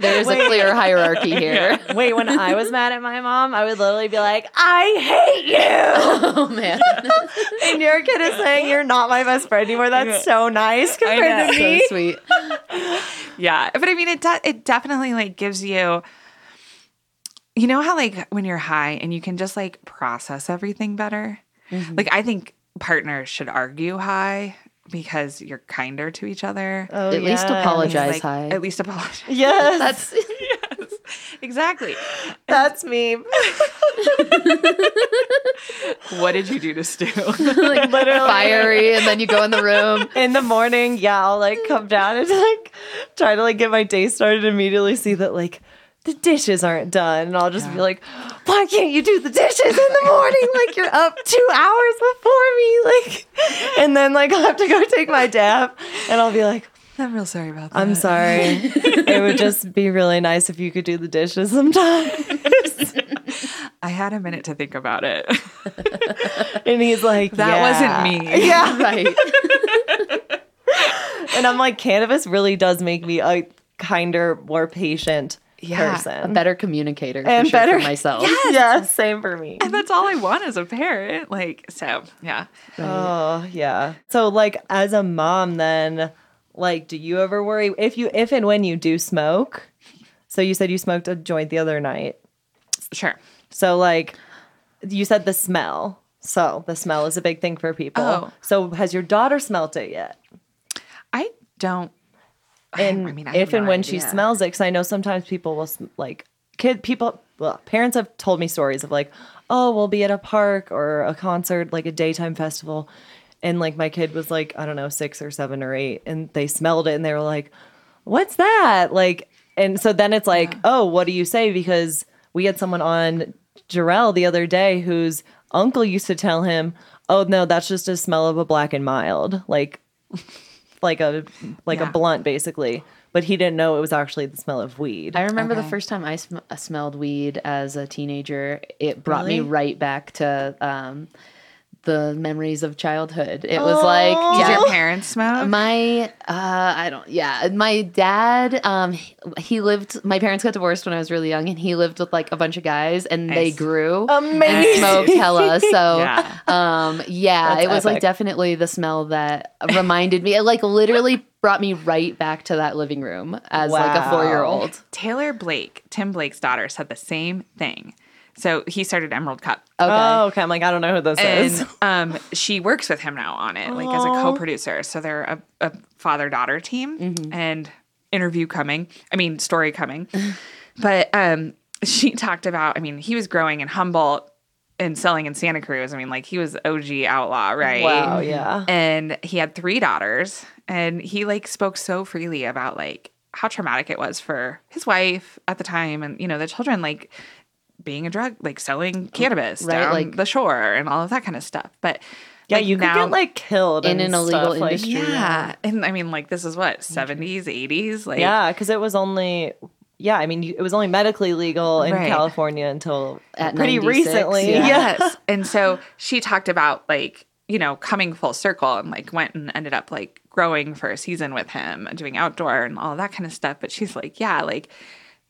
There's a clear hierarchy here. Wait, when I was mad at my mom, I would literally be like, I hate you. Oh man, And your kid is saying you're not my best friend anymore. That's so nice compared to so me. sweet. yeah. But I mean it de- it definitely like gives you you know how like when you're high and you can just like process everything better? Mm-hmm. Like I think partners should argue high because you're kinder to each other. Oh, At least apologize. Like, high. At least apologize. [LAUGHS] Yes, That's [LAUGHS] yes. Exactly. [LAUGHS] that's me. What did you do to Stu? like Literally. fiery, and then you go in the room. In the morning, yeah, I'll like come down and like try to like get my day started. Immediately see that like the dishes aren't done, and I'll just be like, "Why can't you do the dishes in the morning? Like you're up two hours before me, [LAUGHS] like." And then like I'll have to go take my dab, and I'll be like, I'm real sorry about that. I'm sorry. [LAUGHS] it would just be really nice if you could do the dishes sometimes. [LAUGHS] I had a minute to think about it. and he's like, That "Yeah." wasn't me. Yeah. Right. And I'm like, cannabis really does make me a kinder, more patient Yeah. A better communicator for And sure better- for [LAUGHS] myself. Yeah, same for me. And that's all I want as a parent. Like, so yeah. Oh, yeah. So like as a mom then, like do you ever worry if you if and when you do smoke? So you said you smoked a joint the other night. Sure. So like you said the smell. So the smell is a big thing for people. Oh. So has your daughter smelt it yet? I don't. [SIGHS] And I mean, I if and no when she smells it, because I know sometimes people will like kid people. Well, parents have told me stories of like, oh, we'll be at a park or a concert, like a daytime festival, and like my kid was like, I don't know, six or seven or eight, and they smelled it and they were like, what's that? Like, and so then it's like, oh, what do you say? Because we had someone on Jarrell the other day whose uncle used to tell him, oh no, that's just a smell of a black and mild, like like a like Yeah. a blunt basically but he didn't know it was actually the smell of weed I remember the first time I sm- uh, smelled weed as a teenager. It brought me right back to um, the memories of childhood. It was like, Aw. Did yeah, your parents smoke? my uh i don't yeah my dad um he- he lived my parents got divorced when i was really young and he lived with like a bunch of guys and they grew Amazing. and smoked hella so [LAUGHS] Yeah. um yeah That's it was like definitely the smell that reminded me it like literally brought me right back to that living room as like a four year old Taylor Blake, Tim Blake's daughter, said the same thing. So he started Emerald Cup. okay oh okay i'm like i don't know who this is And [LAUGHS] um, she works with him now on it, like as a co-producer. So they're a, a father-daughter team, and interview coming. I mean, story coming. [LAUGHS] but um, she talked about. I mean, he was growing in Humboldt and selling in Santa Cruz. I mean, like he was OG outlaw, right? wow yeah And he had three daughters, and he like spoke so freely about like how traumatic it was for his wife at the time, and you know the children like being a drug, like selling cannabis Right, down like- the shore and all of that kind of stuff. But yeah like, you could now- get like killed In and an illegal stuff, like- industry. yeah, and I mean like this is what seventies, eighties, like yeah because it was only yeah i mean it was only medically legal in Right. california until At pretty 96, recently yeah. yes. [LAUGHS] and so she talked about like, you know, coming full circle and like went and ended up like growing for a season with him and doing outdoor and all that kind of stuff. But she's like, yeah, like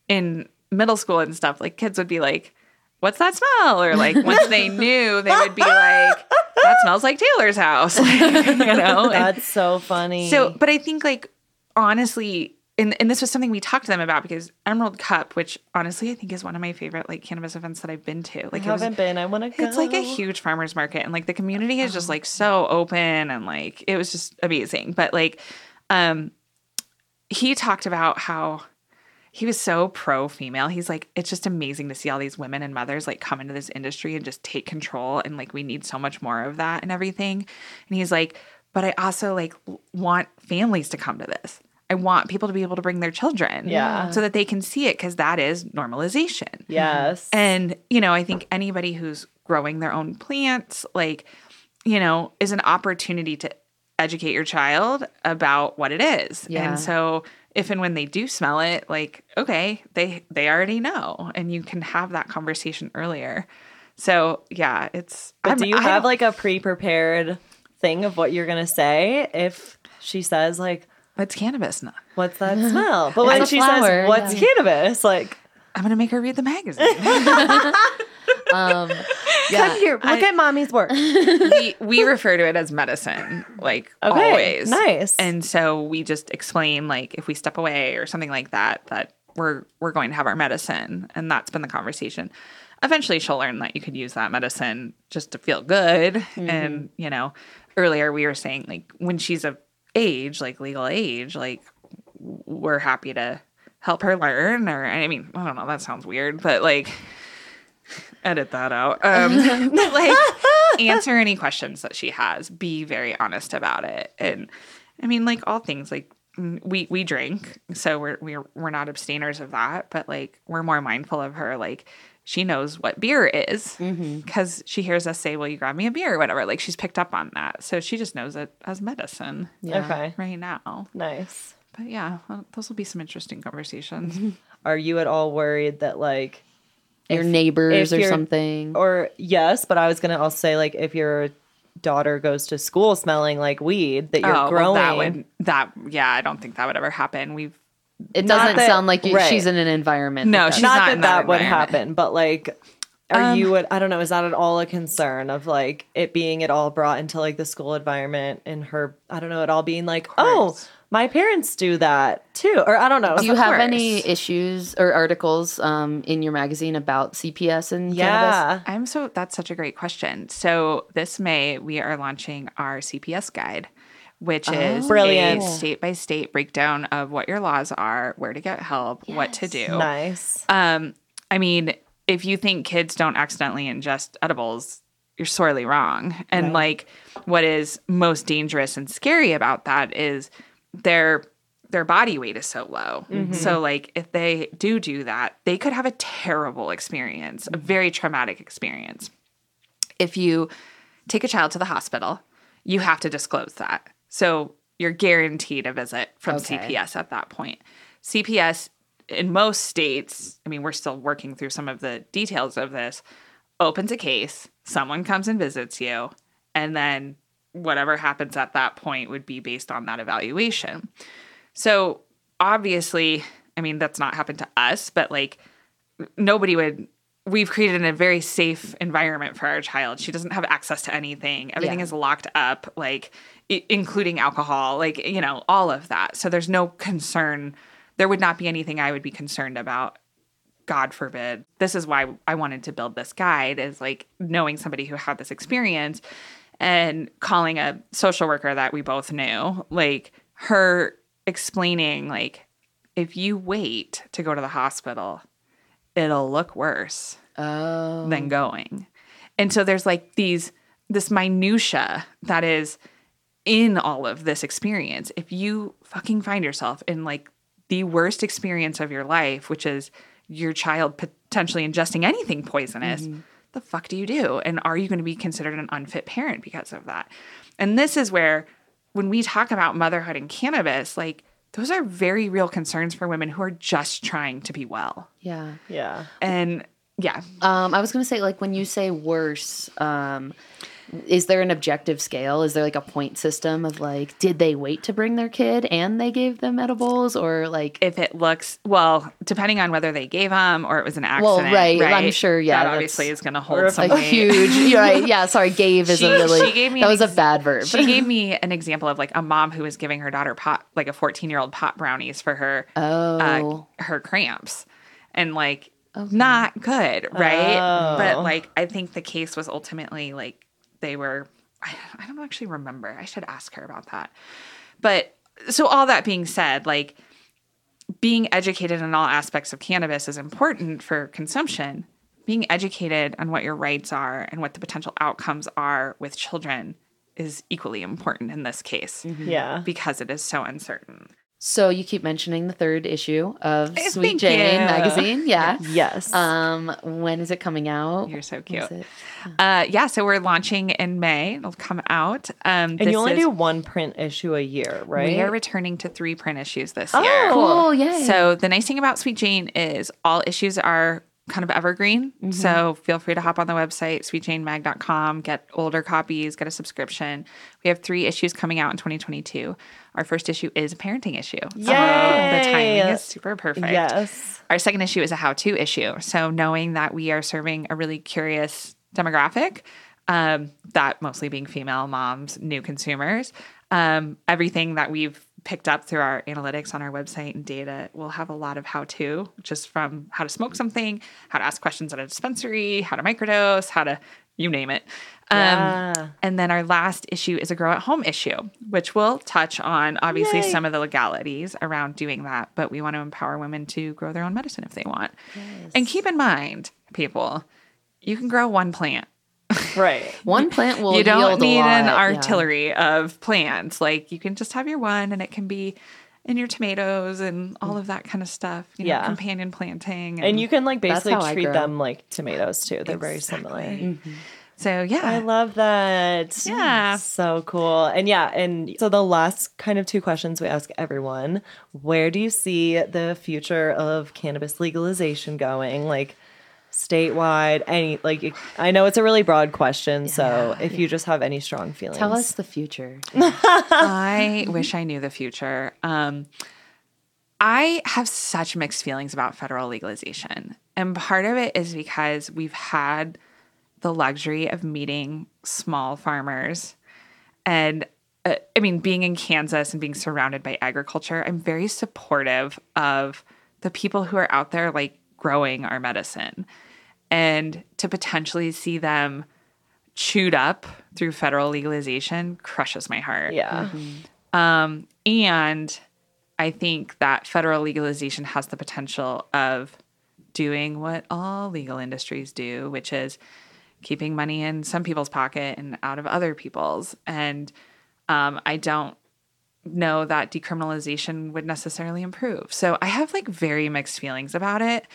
in middle school and stuff, like kids would be like, what's that smell? Or like once they [LAUGHS] knew, they would be like, that smells like Taylor's house. [LAUGHS] you know? [LAUGHS] And- that's so funny so, but I think like honestly, and, and this was something we talked to them about because Emerald Cup, which honestly I think is one of my favorite like cannabis events that I've been to. Like I it was, haven't been. I want to go. it's like a huge farmers market and like the community is just like so open and like it was just amazing. But like um he talked about how he was so pro female. He's like, it's just amazing to see all these women and mothers like come into this industry and just take control. And like, we need so much more of that and everything. And he's like, but I also like want families to come to this. I want people to be able to bring their children. Yeah. So that they can see it because that is normalization. yes. And, you know, I think anybody who's growing their own plants, like, you know, is an opportunity to educate your child about what it is. Yeah. And so if and when they do smell it, like, okay, they they already know and you can have that conversation earlier. So, yeah, it's But do I'm- you I have like a pre-prepared thing of what you're gonna say if she says like, what's cannabis now. "What's that smell?" But [LAUGHS] when she flower, says, "What's yeah. cannabis?" Like, I'm going to make her read the magazine. [LAUGHS] [LAUGHS] Um, [LAUGHS] come yeah. here, look I- at mommy's work. [LAUGHS] we we refer to it as medicine, like Okay, always. nice. And so we just explain like if we step away or something like that, that we're we're going to have our medicine, and that's been the conversation. Eventually, she'll learn that you could use that medicine just to feel good. Mm-hmm. And you know, earlier we were saying like when she's of age, like legal age, like we're happy to help her learn. Or I mean, I don't know, that sounds weird, but like edit that out. Um, but, [LAUGHS] [LAUGHS] like answer any questions that she has. Be very honest about it. And I mean, like all things, like mm, we we drink, so we're we're we're not abstainers of that. But like we're more mindful of her. Like she knows what beer is because she hears us say, "Will you grab me a beer?" or whatever. Like she's picked up on that, so she just knows it as medicine Yeah. Okay, right now. nice. But yeah, well, those will be some interesting conversations. [LAUGHS] Are you at all worried that like, Your neighbors if or something. or yes, but I was gonna also say like if your daughter goes to school smelling like weed, that you're oh, growing. well, that would that yeah. I don't think that would ever happen. We've it doesn't that- sound like you, right. she's in an environment. No, that she's not, not that in that, that would happen, but like, are Um, you? I don't know. Is that at all a concern of like it being at all brought into like the school environment and her? I don't know. It all being like, oh, course. My parents do that too, or I don't know. Do you have course. any issues or articles um, in your magazine about CPS and cannabis? yeah. I'm so that's such a great question. So this May we are launching our CPS guide, which is Brilliant. a state by state breakdown of what your laws are, where to get help, what to do. Nice. Um, I mean, if you think kids don't accidentally ingest edibles, you're sorely wrong. And like what is most dangerous and scary about that is their their body weight is so low. Mm-hmm. So like if they do do that, they could have a terrible experience, a very traumatic experience. If you take a child to the hospital, you have to disclose that. So you're guaranteed a visit from Okay. CPS at that point. CPS in most states, I mean, we're still working through some of the details of this, opens a case, someone comes and visits you, and then whatever happens at that point would be based on that evaluation. So obviously, I mean, that's not happened to us, but like nobody would. We've created a very safe environment for our child. She doesn't have access to anything. Everything Yeah. is locked up, like I- including alcohol, like you know, all of that. So there's no concern. There would not be anything I would be concerned about. God forbid. This is why I wanted to build this guide is like knowing somebody who had this experience and calling a social worker that we both knew, like her explaining like if you wait to go to the hospital, it'll look worse Oh. than going. And so there's like these this minutia that is in all of this experience. If you fucking find yourself in like the worst experience of your life, which is your child potentially ingesting anything poisonous, mm-hmm. The fuck do you do? And are you going to be considered an unfit parent because of that? And this is where when we talk about motherhood and cannabis, like those are very real concerns for women who are just trying to be well. Yeah. Yeah. And yeah, Um, I was gonna say, like, when you say worse, um, is there an objective scale? Is there like a point system of like, did they wait to bring their kid and they gave them edibles, or like? if it looks well, depending on whether they gave them or it was an accident. Well, accident. right, I'm sure, yeah, that obviously is going to hold if some a weight. huge, [LAUGHS] right? Yeah, sorry, gave isn't She- really. she gave me that an was a bad verb. She gave me an example of like a mom who was giving her daughter pot, like a 14 year old pot brownies for her, oh, uh, her cramps, and like not good, right? Oh. But like I think the case was ultimately like they were. I, I don't actually remember. I should ask her about that. But so all that being said, like being educated in all aspects of cannabis is important for consumption. Being educated on what your rights are and what the potential outcomes are with children is equally important in this case mm-hmm. Yeah. because it is so uncertain. So you keep mentioning the third issue of Eh, Sweet Jane you. magazine. Yeah. Yes. Um, when is it coming out? You're so cute. Uh, yeah, so we're launching in May. It'll come out. Um, and you only is, do one print issue a year, right? We are returning to three print issues this Oh, year. Oh, cool, yay. So the nice thing about Sweet Jane is all issues are kind of evergreen. Mm-hmm. So feel free to hop on the website, sweetjanemag.com, get older copies, get a subscription. We have three issues coming out in 2022. Our first issue is a parenting issue. So the timing is super perfect. Yes. Our second issue is a how to issue. So, knowing that we are serving a really curious demographic, um, that mostly being female moms, new consumers, um, everything that we've picked up through our analytics on our website and data will have a lot of how to, just from how to smoke something, how to ask questions at a dispensary, how to microdose, how to you name it. Um, Yeah. And then our last issue is a grow at home issue, which will touch on obviously Yay. some of the legalities around doing that. But we want to empower women to grow their own medicine if they want. And keep in mind, people, you can grow one plant. [LAUGHS] Right. One plant will you don't yield a need an lot, yeah. artillery of plants. Like you can just have your one and it can be in your tomatoes and all mm. of that kind of stuff. You know, Yeah. companion planting. And you can like basically treat them like tomatoes too. They're very similar. Exactly. So yeah. I love that. Yeah. So cool. And yeah, and so the last kind of two questions we ask everyone where do you see the future of cannabis legalization going? Like statewide, any, like, I know it's a really broad question. So if you just have any strong feelings, Tell us the future. [LAUGHS] I wish I knew the future. Um, I have such mixed feelings about federal legalization. And part of it is because we've had the luxury of meeting small farmers. And uh, I mean, being in Kansas and being surrounded by agriculture, I'm very supportive of the people who are out there like growing our medicine. And to potentially see them chewed up through federal legalization crushes my heart. yeah. Um, and I think that federal legalization has the potential of doing what all legal industries do, which is keeping money in some people's pocket and out of other people's. And um, I don't know that decriminalization would necessarily improve. So I have like very mixed feelings about it.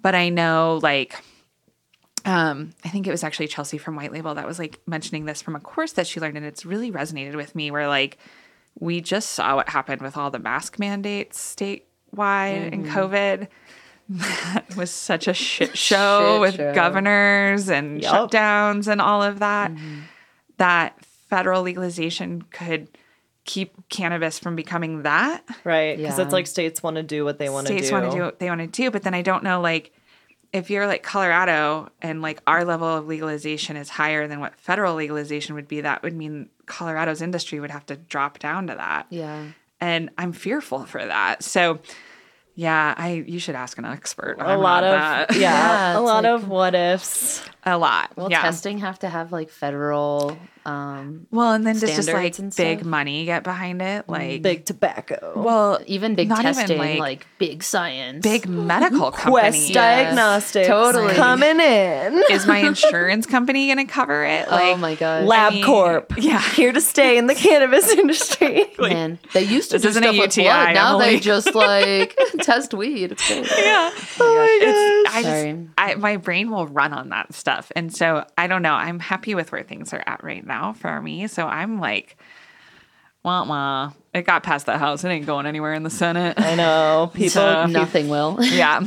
But I know like um, I think it was actually Chelsea from White Label that was like mentioning this from a course that she learned, and it's really resonated with me. Where like we just saw what happened with all the mask mandates statewide and COVID. That was such a shit [LAUGHS] show Shit with show. governors and Yup. shutdowns and all of that. That federal legalization could keep cannabis from becoming that Right. Because Yeah. it's like states want to do what they want to do. states want to do what they want to do but then i don't know like if you're like colorado and like our level of legalization is higher than what federal legalization would be that would mean colorado's industry would have to drop down to that Yeah. and i'm fearful for that so yeah i you should ask an expert A I'm lot of that. yeah, Yeah, a lot like- of what ifs. A lot Well, yeah testing have to have like federal um well and then does just like and big money get behind it like Big tobacco. well even big not even, testing like, like, big science. big medical Quest companies Diagnostics. totally. Coming in. [LAUGHS] is my [LAUGHS] insurance company going to cover it oh my god. Lab mean, yeah. [LAUGHS] Here to stay in the cannabis industry. Man, they used to This do isn't a stuff with UTI, blood. Now Emily. they just like test weed. It's yeah. Oh my It's, gosh. I just, I, my brain will run on that stuff. And so I don't know. I'm happy with where things are at right now for me. So I'm like, wah wah. It got past the House. It ain't going anywhere in the Senate. I know. [LAUGHS] People So- Nothing will. [LAUGHS] yeah.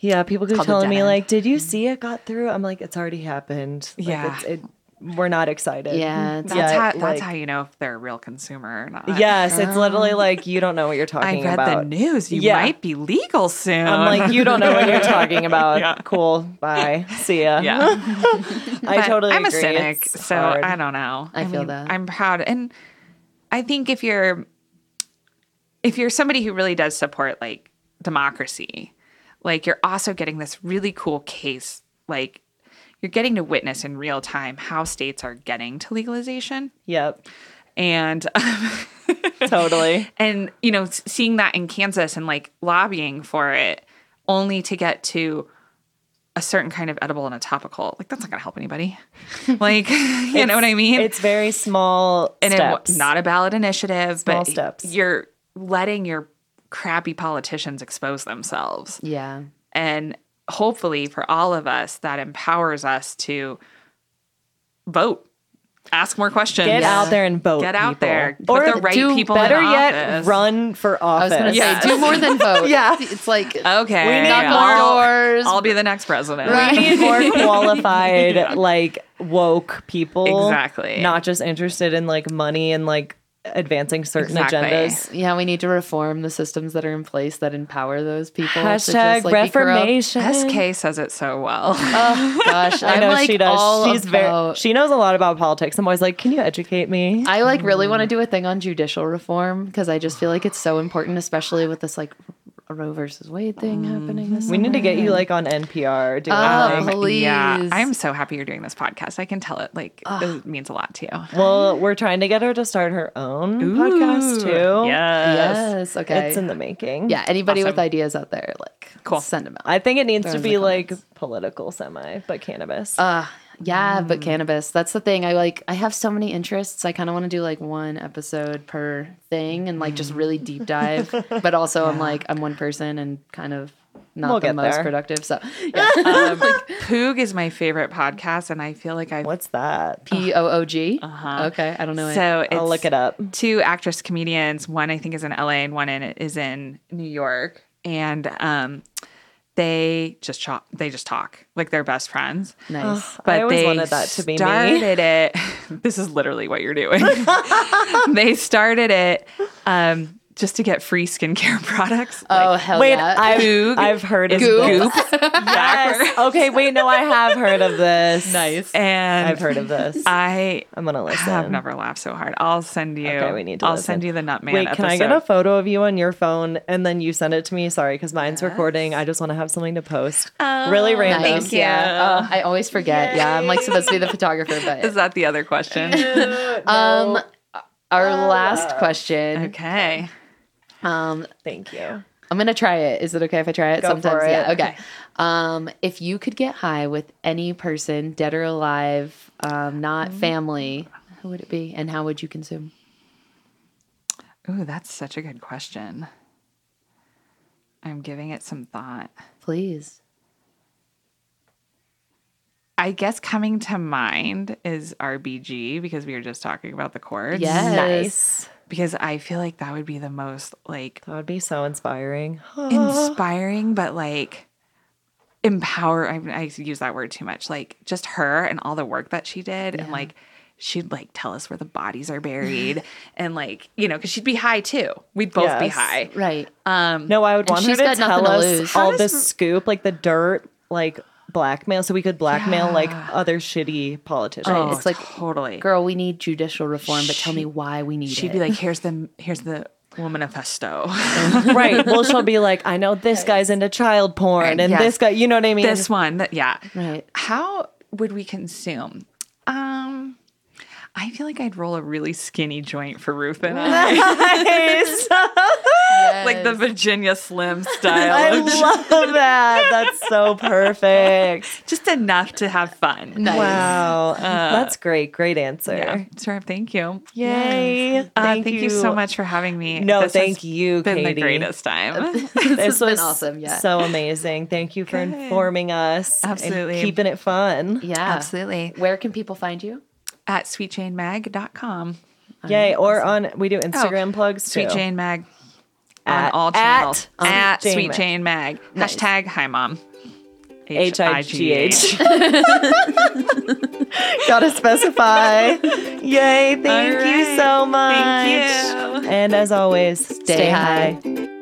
Yeah, people keep telling me end. like, "Did you see it got through?" I'm like, "It's already happened." Like, Yeah. it's, it we're not excited. Yeah, mm-hmm. That's Yeah, how that's like- how you know if they're a real consumer or not. Yes, it's oh. literally like you don't know what you're talking about. I read about. the news. You Yeah. might be legal soon. I'm like, you don't know what you're talking [LAUGHS] about. Yeah. Cool. Bye. See ya. yeah. [LAUGHS] I totally. I'm a cynic, It's so hard. I don't know. I feel that. I'm proud, and I think if you're if you're somebody who really does support like democracy, like you're also getting this really cool case, like you're getting to witness in real time how states are getting to legalization, Yep. and [LAUGHS] Totally. and you know seeing that in Kansas and like lobbying for it, only to get to a certain kind of edible and a topical, like that's not going to help anybody. [LAUGHS] Like, [LAUGHS] you know what I mean? It's very small and steps. it, not a ballot initiative, Small but steps. you're letting your crappy politicians expose themselves. yeah. And hopefully for all of us, that empowers us to vote, ask more questions. Get out there and vote. Get out people. there. Or Put the right do people better in yet, office. run for I office. was gonna Yes. say do more than [LAUGHS] vote. Yeah. it's like Okay. We need knock more- on doors. I'll be the next president. We need more [LAUGHS] qualified, like woke people. Exactly. Not just interested in like money and like advancing certain Exactly. agendas. yeah, we need to reform the systems that are in place that empower those people. Hashtag just, like, reformation. SK says it so well. [LAUGHS] Oh gosh, [LAUGHS] I know like she does. all She's very. She knows a lot about politics. I'm always like, can you educate me? I like really want to Mm. do a thing on judicial reform because I just feel like it's so important, especially with this like Roe versus Wade thing happening. This Mm. we need to get you like on NPR doing Oh, like. please. Yeah, I'm so happy you're doing this podcast. I can tell it like it means a lot to you. Well, we're trying to get her to start her own podcast too. Yes. Yes. Okay. It's in the making. yeah. Anybody with ideas out there, like, Cool. send them out. I think it needs Throw to be like political semi, but cannabis. Uh, yeah, Mm. but cannabis. That's the thing. I like. I have so many interests. I kind of want to do like one episode per thing and like just really deep dive. [LAUGHS] but also, I'm like, I'm one person and kind of not We'll the most there. productive. So, [LAUGHS] yeah. Um, Poog is my favorite podcast, and I feel like I. What's that? P O O G. Uh-huh. Okay, I don't know. it. So it's I'll look it up. Two actress comedians. One I think is in LA, and one in is in New York, and um, they just talk. They just talk like they're best friends. nice. I But always they wanted that to be me. started it. [LAUGHS] This is literally what you're doing. [LAUGHS] they started it um, just to get free skincare [LAUGHS] products. oh like hell Wait, yeah! I've, Poog I've heard of is this. Goop. Yes. Okay, wait, no, I have heard of this. [LAUGHS] nice. and I've heard of this. I I'm gonna listen. I have never laughed so hard. I'll send you. Okay, we need to I'll listen. send you the Nutman Wait, can I get a photo of you on your phone and then you send it to me? Sorry, because mine's recording. I just want to have something to post. really random. Nice. Thank you. Yeah. Oh, I always forget. Yeah, I'm like supposed to be the [LAUGHS] photographer, but Is that the other question? um, our last question. okay. Um, Thank you. I'm gonna try it. Is it okay if I try it? Go for it. Yeah. Okay. Um, if you could get high with any person, dead or alive, um, not Mm-hmm. family, who would it be, and how would you consume? Ooh, that's such a good question. I'm giving it some thought. Please. I guess coming to mind is RBG because we were just talking about the chords. Yes. Nice. Because I feel like that would be the most like That would be so inspiring. inspiring, but like empower. I, I use that word too much. Like just her and all the work that she did, and like she'd like tell us where the bodies are buried, [LAUGHS] and like you know, because she'd be high too. We'd both be high. Right. Um, No, I would want her to tell us lose. all the scoop, like the dirt, like blackmail, so we could blackmail like other shitty politicians. oh, It's like, totally. Girl, we need judicial reform, but tell me why we need She'd it. be like, "Here's the here's the Woman womanifesto. [LAUGHS] right. Well, she'll be like, I know this guy's into child porn, and Yes. this guy, you know what I mean? this one, yeah. right. How would we consume? Um, I feel like I'd roll a really skinny joint for Ruth and I, Nice. [LAUGHS] like the Virginia Slim [LAUGHS] style. I love that. That's so perfect. just enough to have fun. Nice. Wow. That's great. Great answer. Yeah, sure. Thank you. Yay. Uh, thank, you. so much for having me. No, This thank you, Been Katie. the greatest time. [LAUGHS] this This has been awesome. Yeah. so amazing. Thank you for informing us. and Absolutely. keeping it fun. yeah. Absolutely. Where can people find you? at sweetjanemag.com. Yay. Or on, we do oh, Instagram oh, plugs too. Sweet Jane Mag. At, on all channels. At, at Sweet Jane Mag. Mag. Nice. Hashtag hi mom. H I G H. [LAUGHS] Gotta specify. Yay. Thank right. you so much. You. And as always, stay, stay high. high.